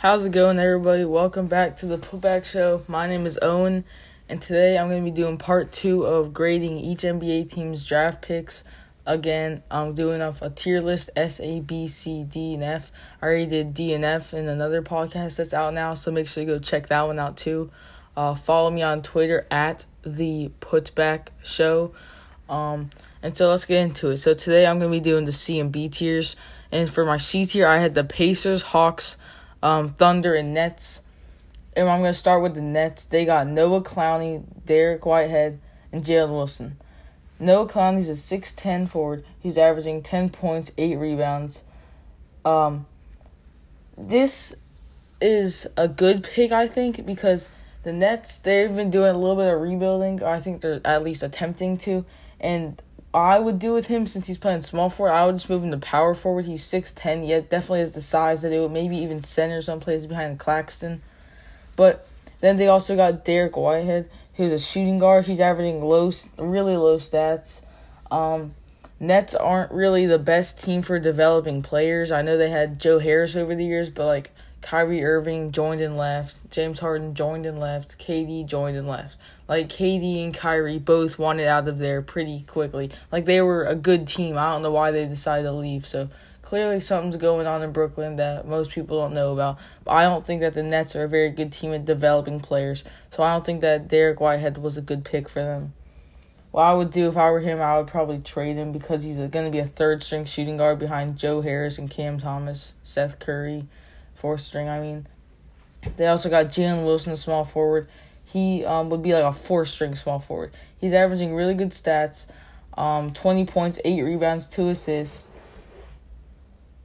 How's it going, everybody? Welcome back to the Putback Show. My name is Owen, and today I'm going to be doing part two of grading each NBA team's draft picks. Again, I'm doing off a tier list S, A, B, C, D, and F. I already did D and F in another podcast that's out now, so make sure you go check that one out too. Uh, follow me on Twitter at the Putback Show. Um, and so let's get into it. So today I'm going to be doing the C and B tiers. And for my C tier, I had the Pacers, Hawks, um, Thunder, and Nets. And I'm going to start with the Nets. They got Noah Clowney, Dariq Whitehead, and Jalen Wilson. Noah Clowney's a 6'10 forward. He's averaging 10 points, 8 rebounds. Um, this is a good pick, I think, because the Nets, they've been doing a little bit of rebuilding. Or I think they're at least attempting to. And I would do with him since he's playing small forward. I would just move him to power forward. He's six ten, yet definitely has the size that it would maybe even center some someplace behind Claxton. But then they also got Dariq Whitehead, who's a shooting guard. He's averaging low, really low stats. Um, Nets aren't really the best team for developing players. I know they had Joe Harris over the years, but like Kyrie Irving joined and left. James Harden joined and left. KD joined and left. Like KD and Kyrie both wanted out of there pretty quickly. Like they were a good team. I don't know why they decided to leave. So clearly something's going on in Brooklyn that most people don't know about. But I don't think that the Nets are a very good team at developing players. So I don't think that Dariq Whitehead was a good pick for them. What I would do if I were him, I would probably trade him because he's going to be a third string shooting guard behind Joe Harris and Cam Thomas, Seth Curry fourth string. I mean, they also got Jalen Wilson, a small forward. He um, would be like a four string small forward. He's averaging really good stats, um, twenty points, eight rebounds, two assists.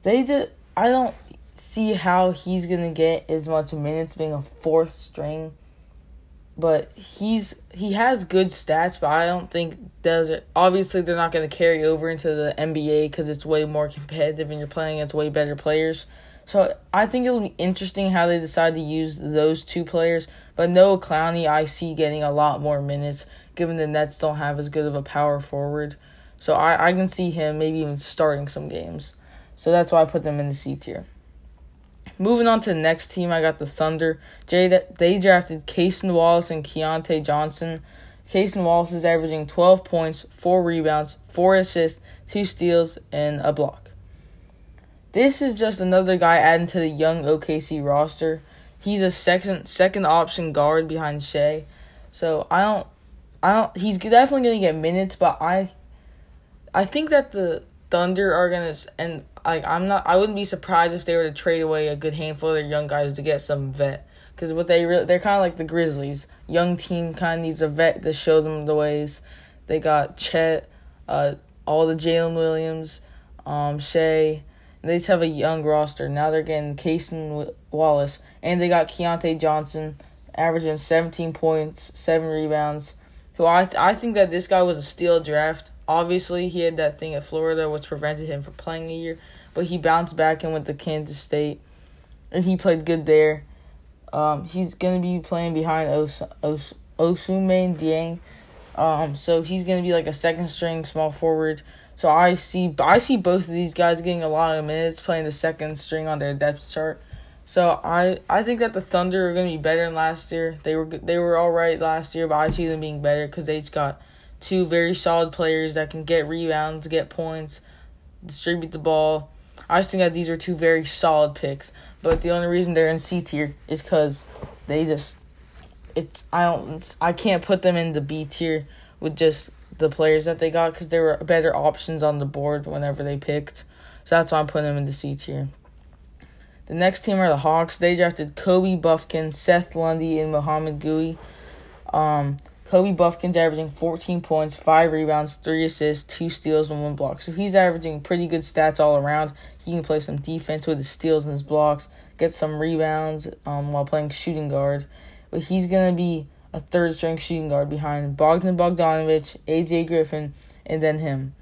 They did. I don't see how he's gonna get as much minutes being a fourth string. But he's he has good stats, but I don't think does it. Obviously, they're not to carry over into the NBA because it's way more competitive and you're playing against way better players. So I think it'll be interesting how they decide to use those two players. But Noah Clowney, I see getting a lot more minutes, given the Nets don't have as good of a power forward. So I, I can see him maybe even starting some games. So that's why I put them in the C tier. Moving on to the next team, I got the Thunder. Jay, they drafted Cason Wallace and Keyontae Johnson. Cason Wallace is averaging 12 points, 4 rebounds, 4 assists, 2 steals, and a block. This is just another guy adding to the young OKC roster. He's a second second option guard behind Shai. So I don't I don't he's definitely to get minutes, but I I think that the Thunder are to and like I'm not I wouldn't be surprised if they were to trade away a good handful of their young guys to get some vet cuz what they re- they're kind of like the Grizzlies. Young team kind of needs a vet to show them the ways. They got Chet, uh all the Jalen Williams, um Shai they just have a young roster. Now they're getting Cason Wallace, and they got Keyontae Johnson, averaging 17 points, 7 rebounds. Who I, th- I think that this guy was a steal draft. Obviously, he had that thing at Florida which prevented him from playing a year, but he bounced back and went to Kansas State, and he played good there. Um, he's gonna be playing behind Os- Os- Ousmane Dieng, um, so he's gonna be like a second string small forward. So I see I see both of these guys getting a lot of minutes playing the second string on their depth chart. So I I think that the Thunder are to be better than last year. They were they were all right last year, but I see them being better because they just got two very solid players that can get rebounds, get points, distribute the ball. I just think that these are two very solid picks. But the only reason they're in C tier is because they just it's I don't I can't put them in the B tier with just the players that they got because there were better options on the board whenever they picked. So that's why I'm putting them in the C tier. The next team are the Hawks. They drafted Kobe Bufkin, Seth Lundy, and Mouhamed Gueye. Um, Kobe Bufkin's averaging 14 points, 5 rebounds, 3 assists, 2 steals, and 1 block. So he's averaging pretty good stats all around. He can play some defense with his steals and his blocks, get some rebounds um, while playing shooting guard. But he's going to be a third string shooting guard behind Bogdan Bogdanovich, AJ Griffin, and then him.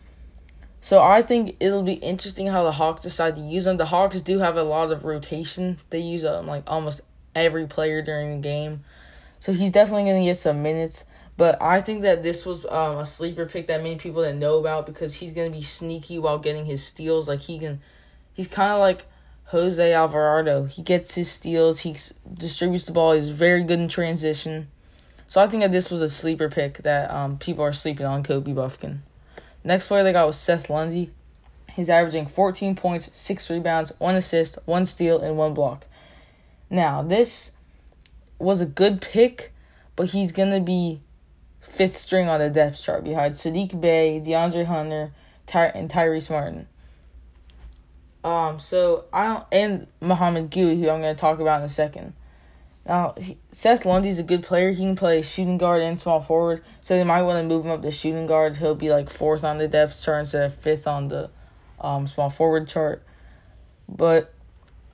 So I think it'll be interesting how the Hawks decide to use him. The Hawks do have a lot of rotation. They use um, like almost every player during the game. So he's definitely going to get some minutes. But I think that this was um, a sleeper pick that many people didn't know about because he's going to be sneaky while getting his steals. Like he can, he's kind of like Jose Alvarado. He gets his steals, he distributes the ball, he's very good in transition. So I think that this was a sleeper pick that um, people are sleeping on Kobe Bufkin. Next player they got was Seth Lundy. He's averaging 14 points, 6 rebounds, 1 assist, 1 steal, and 1 block. Now, this was a good pick, but he's going to be fifth string on the depth chart behind Saddiq Bey, DeAndre Hunter, Ty- and Tyrese Martin. Um, so I don't, and Mouhamed Gueye, who I'm going to talk about in a second. Now, he, Seth Lundy's a good player. He can play shooting guard and small forward, so they might want to move him up to shooting guard. He'll be like fourth on the depth chart instead of fifth on the um, small forward chart. But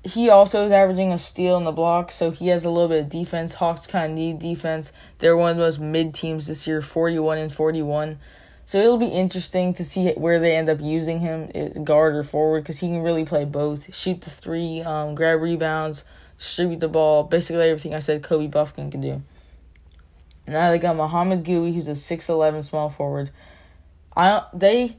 he also is averaging a steal in the block, so he has a little bit of defense. Hawks kind of need defense. They're one of the most mid teams this year, 41 and 41. So it'll be interesting to see where they end up using him, eh, guard or forward, because he can really play both. Shoot the three, um, grab rebounds, distribute the ball, basically everything I said Kobe Bufkin can do. Now they got Mouhamed Gueye, who's a six eleven small forward. I they,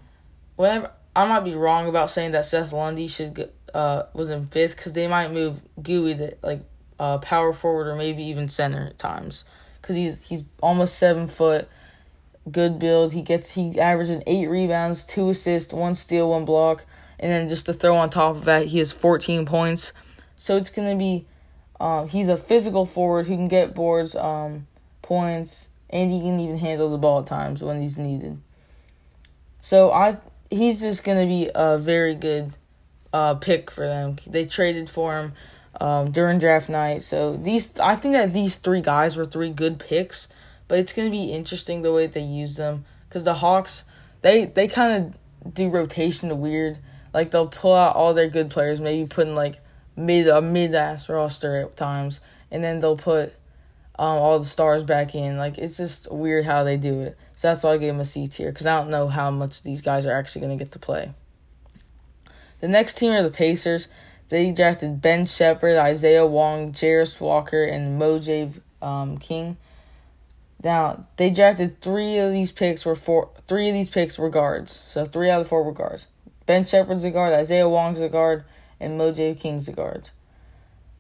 whatever I might be wrong about saying that Seth Lundy should uh was in fifth because they might move Gueye to like uh power forward or maybe even center at times because he's he's almost seven foot good build. He gets he averaging eight rebounds, two assists, one steal, one block, and then just to throw on top of that, he has 14 points. So it's gonna be, um, he's a physical forward who can get boards, um, points, and he can even handle the ball at times when he's needed. So I he's just gonna be a very good uh, pick for them. They traded for him um, during draft night, so these I think that these three guys were three good picks but it's gonna be interesting the way they use them because the Hawks they they kind of do rotation to weird. Like they'll pull out all their good players, maybe put in like mid a mid ass roster at times, and then they'll put um, all the stars back in. Like it's just weird how they do it. So that's why I gave them a C tier because I don't know how much these guys are actually gonna get to play. The next team are the Pacers. They drafted Ben Sheppard, Isaiah Wong, Jarace Walker, and Moj um, King. Now they drafted three of these picks were four. Three of these picks were guards. So three out of four were guards. Ben Sheppard's a guard, Isaiah Wong's a guard, and Moj King's a guard.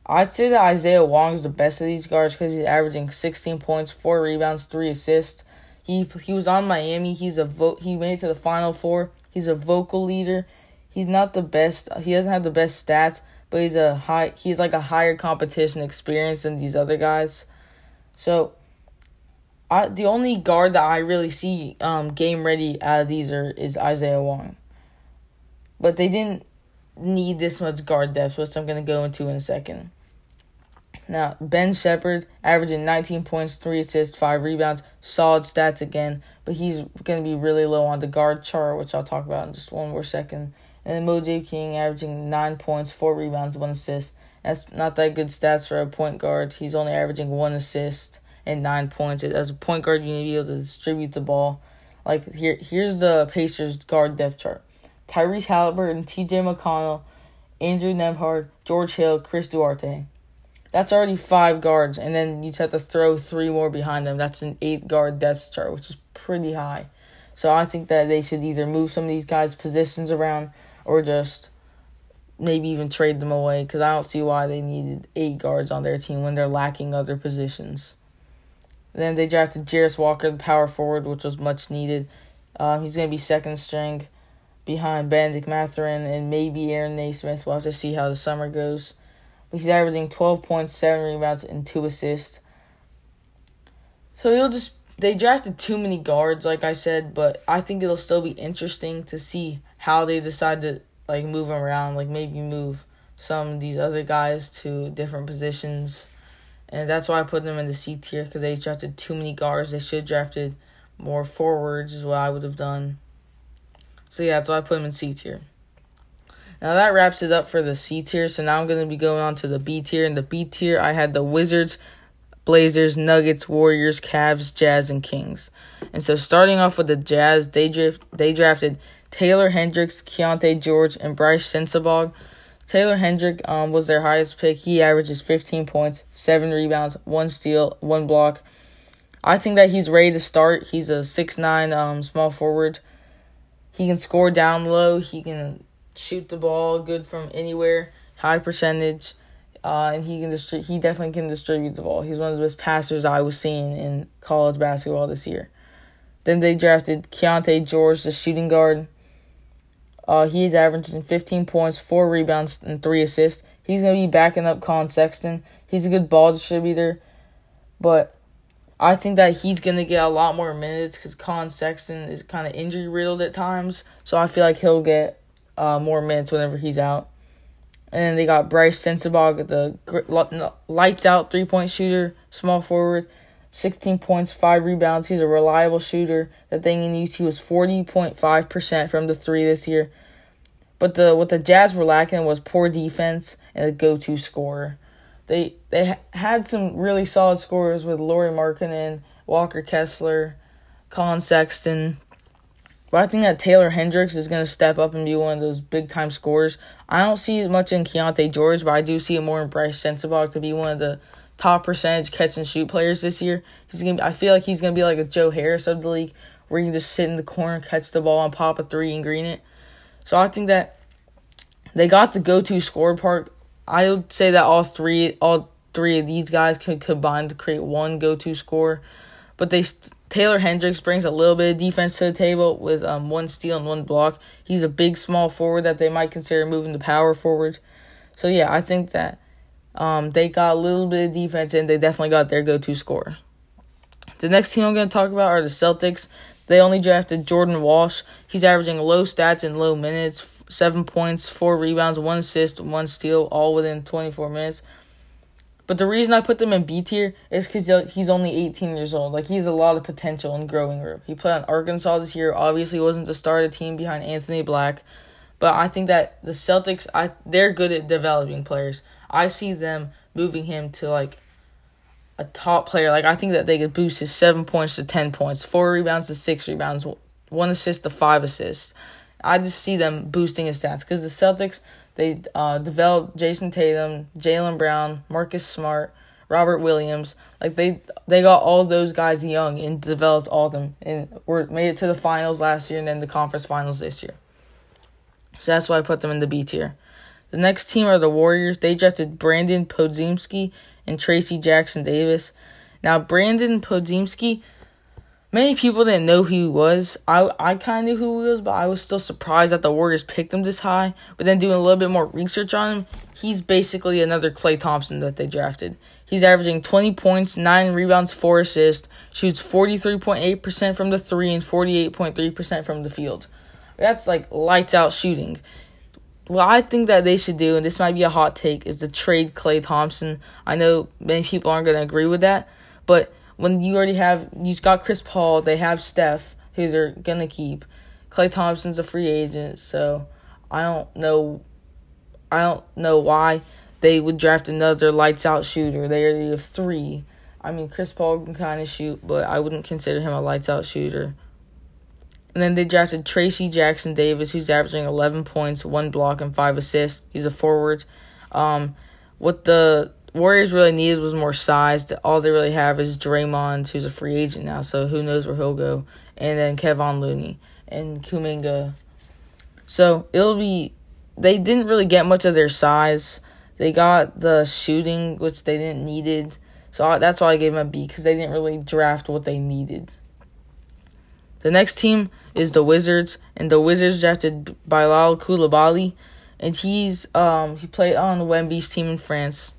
I'd say that Isaiah Wong's the best of these guards because he's averaging 16 points, four rebounds, three assists. He he was on Miami. He's a vote. He made it to the Final Four. He's a vocal leader. He's not the best. He doesn't have the best stats, but he's a high. He's like a higher competition experience than these other guys. So I the only guard that I really see um game ready out of these are is Isaiah Wong. But they didn't need this much guard depth, which I'm gonna go into in a second. Now, Ben Sheppard averaging 19 points, 3 assists, 5 rebounds, solid stats again, but he's going to be really low on the guard chart, which I'll talk about in just one more second. And then Moj King averaging 9 points, 4 rebounds, 1 assist. That's not that good stats for a point guard. He's only averaging 1 assist and nine points. As a point guard, you need to be able to distribute the ball. Like here, here's the Pacers guard depth chart: Tyrese Halliburton, T.J. McConnell, Andrew Nembhard, George Hill, Chris Duarte. That's already five guards, and then you just have to throw three more behind them. That's an eight guard depth chart, which is pretty high. So I think that they should either move some of these guys' positions around or just maybe even trade them away because I don't see why they needed eight guards on their team when they're lacking other positions. Then they drafted Jarace Walker, the power forward, which was much needed. Uh, he's going to be second string behind Bennedict Mathurin and maybe Aaron Nesmith. We'll have to see how the summer goes. But he's averaging 12 points, 7 rebounds, and 2 assists. So he'll just. They drafted too many guards, like I said, but I think it'll still be interesting to see how they decide to like move around. Like maybe move some of these other guys to different positions and that's why I put them in the C tier because they drafted too many guards. They should have drafted more forwards, is what I would have done. So yeah, that's why I put them in C tier. Now that wraps it up for the C tier. So now I'm gonna be going on to the B tier. In the B tier, I had the Wizards, Blazers, Nuggets, Warriors, Cavs, Jazz, and Kings. And so starting off with the Jazz, they they drafted Taylor Hendricks, Keyonte George, and Brice Sensabaugh. Taylor Hendrick um, was their highest pick. He averages 15 points, 7 rebounds, 1 steal, 1 block. I think that he's ready to start. He's a six nine um, small forward. He can score down low. He can shoot the ball good from anywhere. high percentage, uh, and he can distri- he definitely can distribute the ball. He's one of the best passers I was seeing in college basketball this year. Then they drafted Keyonte George, the shooting guard. Uh, he's averaging 15 points, four rebounds, and three assists. He's gonna be backing up Collin Sexton. He's a good ball distributor, but I think that he's gonna get a lot more minutes because Collin Sexton is kind of injury riddled at times. So I feel like he'll get uh, more minutes whenever he's out. And then they got Brice Sensabaugh, the lights out three point shooter, small forward, 16 points, 5 rebounds. He's a reliable shooter. The thing in UT was 40.5% from the three this year. But the what the Jazz were lacking was poor defense and a go to scorer. They they had some really solid scorers with Lauri Markkanen, Walker Kessler, Collin Sexton, but I think that Taylor Hendricks is going to step up and be one of those big time scorers. I don't see much in Keyonte George, but I do see it more in Brice Sensabaugh to be one of the top percentage catch and shoot players this year. He's gonna. Be, I feel like he's gonna be like a Joe Harris of the league, where you can just sit in the corner, catch the ball, and pop a three and green it. So I think that they got the go to score part. I would say that all three, all three of these guys could combine to create one go to score, but they Taylor Hendricks brings a little bit of defense to the table with um, one steal and one block. He's a big, small forward that they might consider moving to power forward. So, yeah, I think that um, they got a little bit of defense and they definitely got their go to score. The next team I'm going to talk about are the Celtics. They only drafted Jordan Walsh. He's averaging low stats and low minutes seven points, four rebounds, one assist, one steal, all within 24 minutes. But the reason I put them in B tier is because he's only 18 years old. Like, he has a lot of potential and growing room. He played on Arkansas this year. Obviously, wasn't the start of team behind Anthony Black. But I think that the Celtics, I they're good at developing players. I see them moving him to, like, a top player. Like, I think that they could boost his seven points to 10 points, four rebounds to six rebounds, one assist to five assists. I just see them boosting his stats because the Celtics – they uh, developed Jayson Tatum, Jaylen Brown, Marcus Smart, Robert Williams. Like they they got all those guys young and developed all of them and were made it to the finals last year and then the conference finals this year. So that's why I put them in the B tier. The next team are the Warriors. They drafted Brandon Podziemski and Trayce Jackson Davis. Now Brandon Podziemski Many people didn't know who he was. I I kind of knew who he was, but I was still surprised that the Warriors picked him this high. But then doing a little bit more research on him, he's basically another Klay Thompson that they drafted. He's averaging 20 points, 9 rebounds, 4 assists, shoots 43.8% from the 3 and 48.3% from the field. That's like lights out shooting. What I think that they should do, and this might be a hot take, is to trade Klay Thompson. I know many people aren't going to agree with that, but when you already have you've got Chris Paul, they have Steph who they're gonna keep. Klay Thompson's a free agent, so I don't know I don't know why they would draft another lights out shooter. They already have three. I mean Chris Paul can kinda shoot, but I wouldn't consider him a lights out shooter. And then they drafted Trayce Jackson Davis, who's averaging 11 points, one block, and five assists. He's a forward. Um, what the Warriors really needed was more size. All they really have is Draymond, who's a free agent now, so who knows where he'll go, and then Kevon Looney and Kuminga. So it'll be. They didn't really get much of their size. They got the shooting, which they didn't needed. So that's why I gave them a B because they didn't really draft what they needed. The next team is the Wizards, and the Wizards drafted Bilal Coulibaly, and he's um he played on the Wemby's team in France.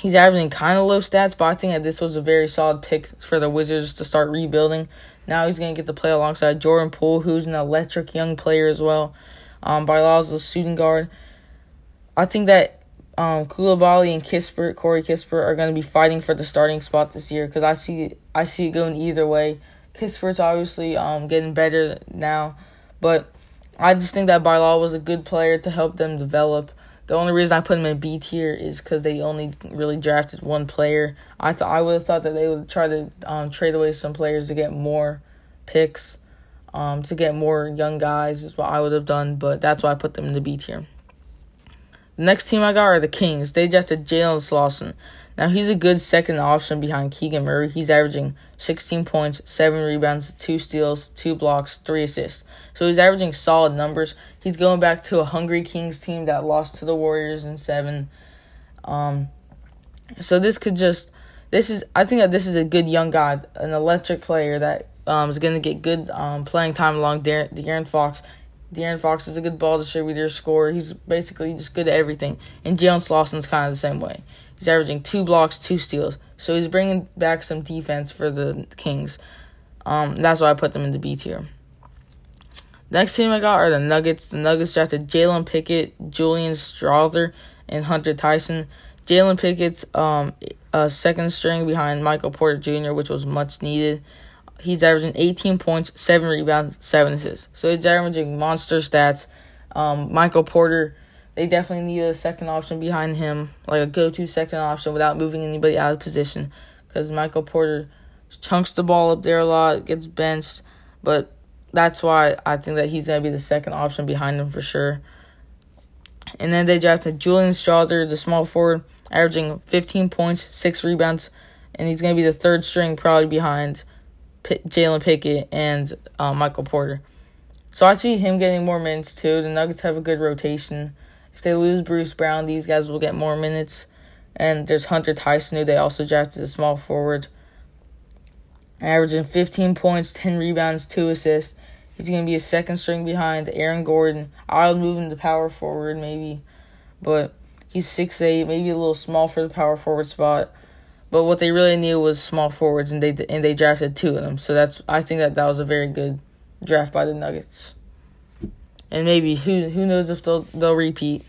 He's averaging kind of low stats, but I think that this was a very solid pick for the Wizards to start rebuilding. Now he's going to get to play alongside Jordan Poole, who's an electric young player as well. Um, Bilal's a shooting guard. I think that um, Coulibaly and Kispert, Corey Kispert, are going to be fighting for the starting spot this year because I see I see it going either way. Kispert's obviously um, getting better now, but I just think that Bilal was a good player to help them develop. The only reason I put them in B tier is because they only really drafted one player. I thought I would have thought that they would try to um, trade away some players to get more picks, um, to get more young guys is what I would have done. But that's why I put them in the B tier. The next team I got are the Kings. They drafted Jalen Slawson. Now he's a good second option behind Keegan Murray. He's averaging 16 points, 7 rebounds, 2 steals, 2 blocks, 3 assists. So he's averaging solid numbers. He's going back to a hungry Kings team that lost to the Warriors in 7. Um so this could just this is I think that this is a good young guy, an electric player that um, is going to get good um, playing time along De'Aaron, De'Aaron Fox. De'Aaron Fox is a good ball distributor, scorer. He's basically just good at everything. And Jalen Slawson's kind of the same way. He's averaging two blocks, two steals. So he's bringing back some defense for the Kings. Um, that's why I put them in the B tier. Next team I got are the Nuggets. The Nuggets drafted Jalen Pickett, Julian Strawther, and Hunter Tyson. Jalen Pickett's um, a second string behind Michael Porter Jr., which was much needed. He's averaging 18 points, 7 rebounds, 7 assists. So he's averaging monster stats. Um, Michael Porter, they definitely need a second option behind him, like a go to second option without moving anybody out of position. Because Michael Porter chunks the ball up there a lot, gets benched. But that's why I think that he's going to be the second option behind him for sure. And then they drafted Julian Strawther, the small forward, averaging 15 points, 6 rebounds, and he's going to be the third string probably behind P- Jalen Pickett and uh, Michael Porter. So I see him getting more minutes too. The Nuggets have a good rotation. If they lose Bruce Brown, these guys will get more minutes. And there's Hunter Tyson, who they also drafted a small forward, averaging 15 points, 10 rebounds, 2 assists. He's going to be a second string behind Aaron Gordon. I would move him to power forward maybe, but he's six eight, maybe a little small for the power forward spot. But what they really needed was small forwards, and they and they drafted two of them. So that's I think that that was a very good draft by the Nuggets. And maybe who who knows if they'll they'll repeat.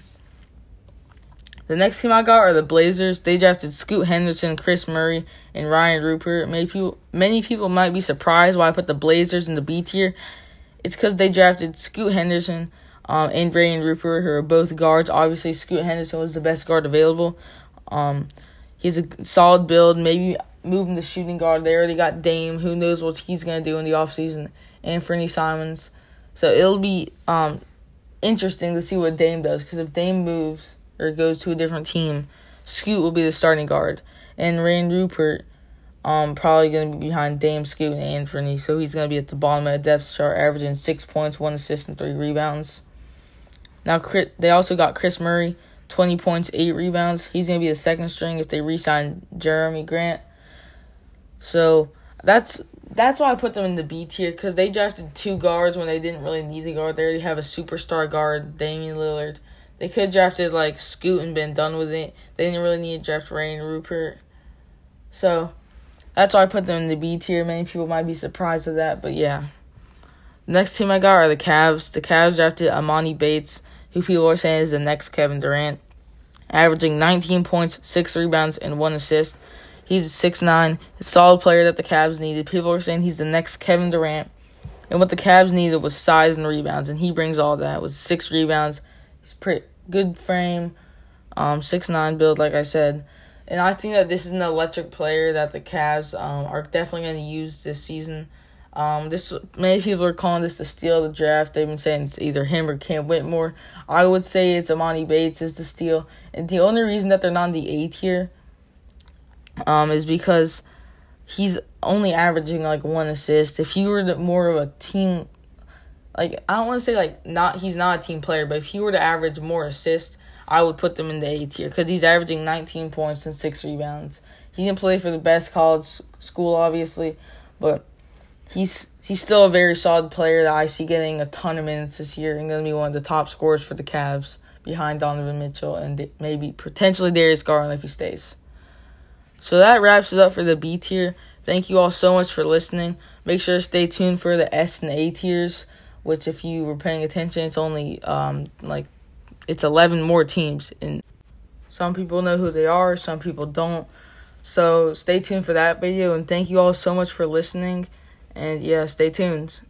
The next team I got are the Blazers. They drafted Scoot Henderson, Kris Murray, and Rayan Rupert. Many people many people might be surprised why I put the Blazers in the B tier. It's because they drafted Scoot Henderson um, and Rayan Rupert, who are both guards. Obviously, Scoot Henderson was the best guard available. Um, he's a solid build. Maybe move him to shooting guard. They already got Dame. Who knows what he's going to do in the offseason. Anthony Simons. So it'll be um, interesting to see what Dame does. Because if Dame moves or goes to a different team, Scoot will be the starting guard. And Rayan Rupert um, probably going to be behind Dame, Scoot, and Anthony. So he's going to be at the bottom of the depth chart, averaging six points, one assist, and three rebounds. Now, they also got Kris Murray, 20 points, 8 rebounds. He's going to be the second string if they re sign Jerami Grant. So that's that's why I put them in the B tier because they drafted two guards when they didn't really need a guard. They already have a superstar guard, Damian Lillard. They could have drafted like Scoot and been done with it. They didn't really need to draft Rayan Rupert. So that's why I put them in the B tier. Many people might be surprised at that, but yeah. The next team I got are the Cavs. The Cavs drafted Emoni Bates, who people are saying is the next Kevin Durant, averaging 19 points, 6 rebounds, and 1 assist. He's a 6'9, a solid player that the Cavs needed. People are saying he's the next Kevin Durant. And what the Cavs needed was size and rebounds, and he brings all that. With six rebounds. He's pretty good frame, um, six nine build, like I said. And I think that this is an electric player that the Cavs um, are definitely going to use this season. Um, this many people are calling this the steal of the draft. They've been saying it's either him or Cam Whitmore. I would say it's Emoni Bates is the steal, and the only reason that they're not in the A tier, um, is because he's only averaging like one assist. If he were more of a team, like I don't want to say like not he's not a team player, but if he were to average more assists, I would put them in the A tier because he's averaging 19 points and six rebounds. He didn't play for the best college school, obviously, but he's he's still a very solid player that I see getting a ton of minutes this year and going to be one of the top scorers for the Cavs behind Donovan Mitchell and maybe potentially Darius Garland if he stays. So that wraps it up for the B tier. Thank you all so much for listening. Make sure to stay tuned for the S and A tiers, which if you were paying attention, it's only um like it's 11 more teams and some people know who they are some people don't so stay tuned for that video and thank you all so much for listening and yeah stay tuned